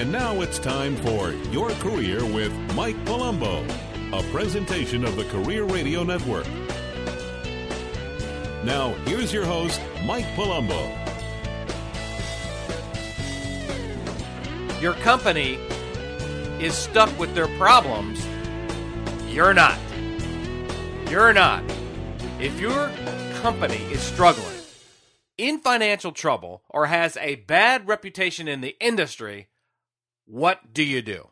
And now it's time for Your Career with Mike Palumbo, a presentation of the Career Radio Network. Now, here's your host, Mike Palumbo. Your company is stuck with their problems. You're not. You're not. If your company is struggling, in financial trouble, or has a bad reputation in the industry, what do you do?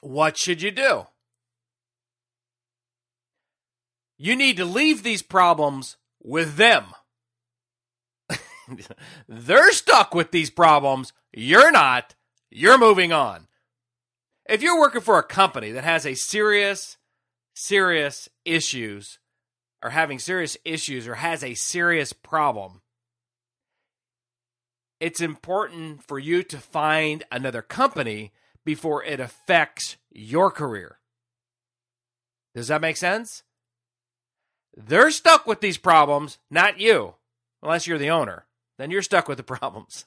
What should you do? You need to leave these problems with them. They're stuck with these problems. You're not. You're moving on. If you're working for a company that has a serious, serious issues, or having serious issues, or has a serious problem, it's important for you to find another company before it affects your career. Does that make sense? They're stuck with these problems, not you, unless you're the owner. Then you're stuck with the problems.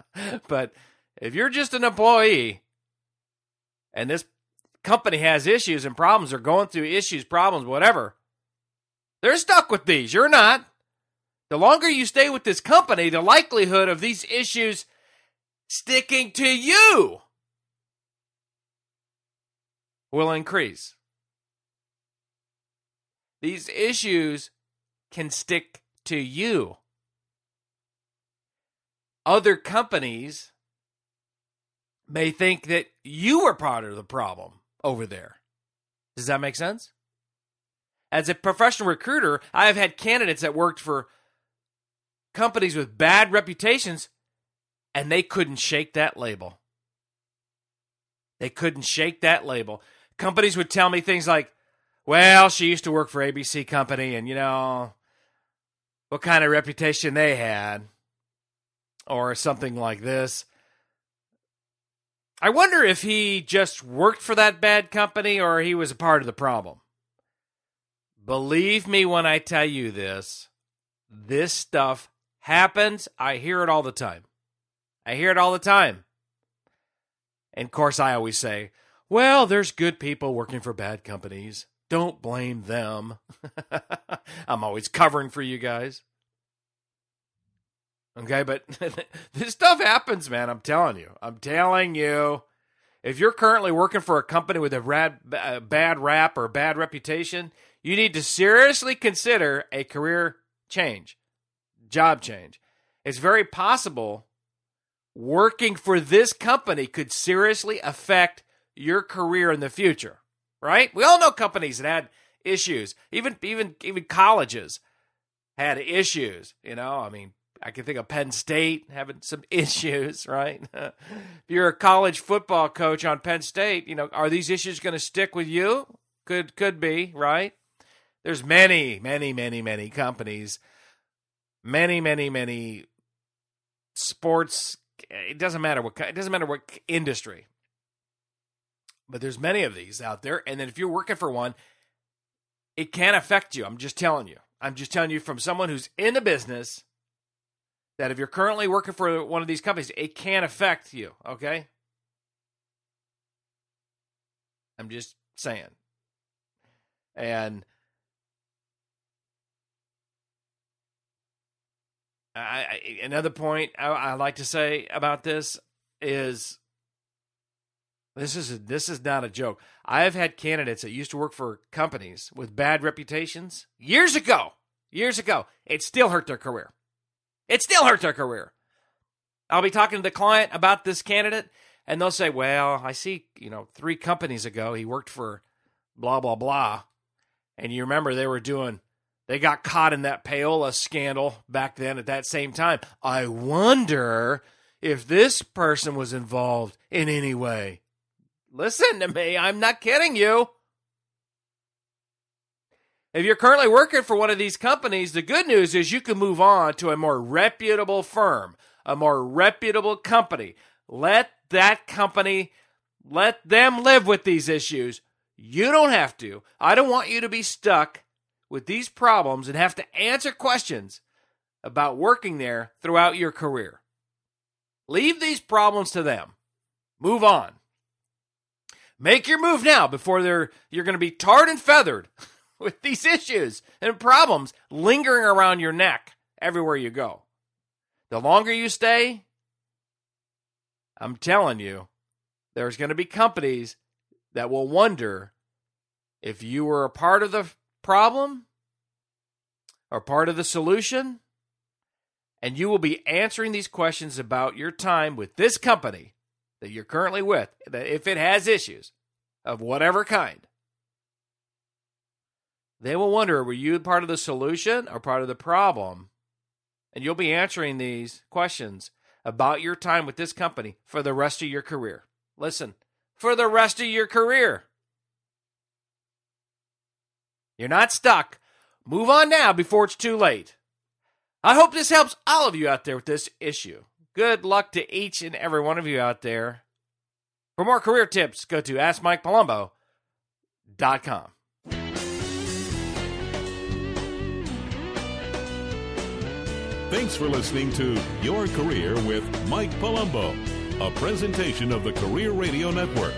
but if you're just an employee and this company has issues and problems, or going through issues, problems, whatever, they're stuck with these. You're not. The longer you stay with this company, the likelihood of these issues sticking to you will increase. These issues can stick to you. Other companies may think that you were part of the problem over there. Does that make sense? As a professional recruiter, I have had candidates that worked for companies with bad reputations, and they couldn't shake that label. They couldn't shake that label. Companies would tell me things like, well, she used to work for ABC Company, and you know, what kind of reputation they had, or something like this. I wonder if he just worked for that bad company or he was a part of the problem. Believe me when I tell you this, this stuff happens. I hear it all the time. I hear it all the time. And of course, I always say, well, there's good people working for bad companies. Don't blame them. I'm always covering for you guys. Okay, but this stuff happens, man. I'm telling you. I'm telling you. If you're currently working for a company with a rad, uh, bad rap or bad reputation, you need to seriously consider a career change job change. It's very possible working for this company could seriously affect your career in the future, right? We all know companies that had issues, even even even colleges had issues, you know? I mean, I can think of Penn State having some issues, right? if you're a college football coach on Penn State, you know, are these issues going to stick with you? Could could be, right? There's many, many, many, many companies many, many, many sports. It doesn't matter what it doesn't matter what industry, but there's many of these out there. And then if you're working for one, it can affect you. I'm just telling you. I'm just telling you from someone who's in the business that if you're currently working for one of these companies, it can affect you. Okay. I'm just saying. And I, I, another point I, I like to say about this is this is a, this is not a joke. I have had candidates that used to work for companies with bad reputations years ago. Years ago, it still hurt their career. It still hurt their career. I'll be talking to the client about this candidate, and they'll say, "Well, I see, you know, three companies ago he worked for blah blah blah, and you remember they were doing they got caught in that payola scandal back then at that same time. I wonder if this person was involved in any way. Listen to me, I'm not kidding you. If you're currently working for one of these companies, the good news is you can move on to a more reputable firm, a more reputable company. Let that company, let them live with these issues. You don't have to. I don't want you to be stuck with these problems and have to answer questions about working there throughout your career. Leave these problems to them. Move on. Make your move now before they're, you're going to be tarred and feathered with these issues and problems lingering around your neck everywhere you go. The longer you stay, I'm telling you, there's going to be companies that will wonder if you were a part of the problem or part of the solution. And you will be answering these questions about your time with this company that you're currently with, that if it has issues of whatever kind, they will wonder were you part of the solution or part of the problem? And you'll be answering these questions about your time with this company for the rest of your career. Listen, for the rest of your career. You're not stuck. Move on now before it's too late. I hope this helps all of you out there with this issue. Good luck to each and every one of you out there. For more career tips, go to AskMikePalumbo.com. Thanks for listening to Your Career with Mike Palumbo, a presentation of the Career Radio Network.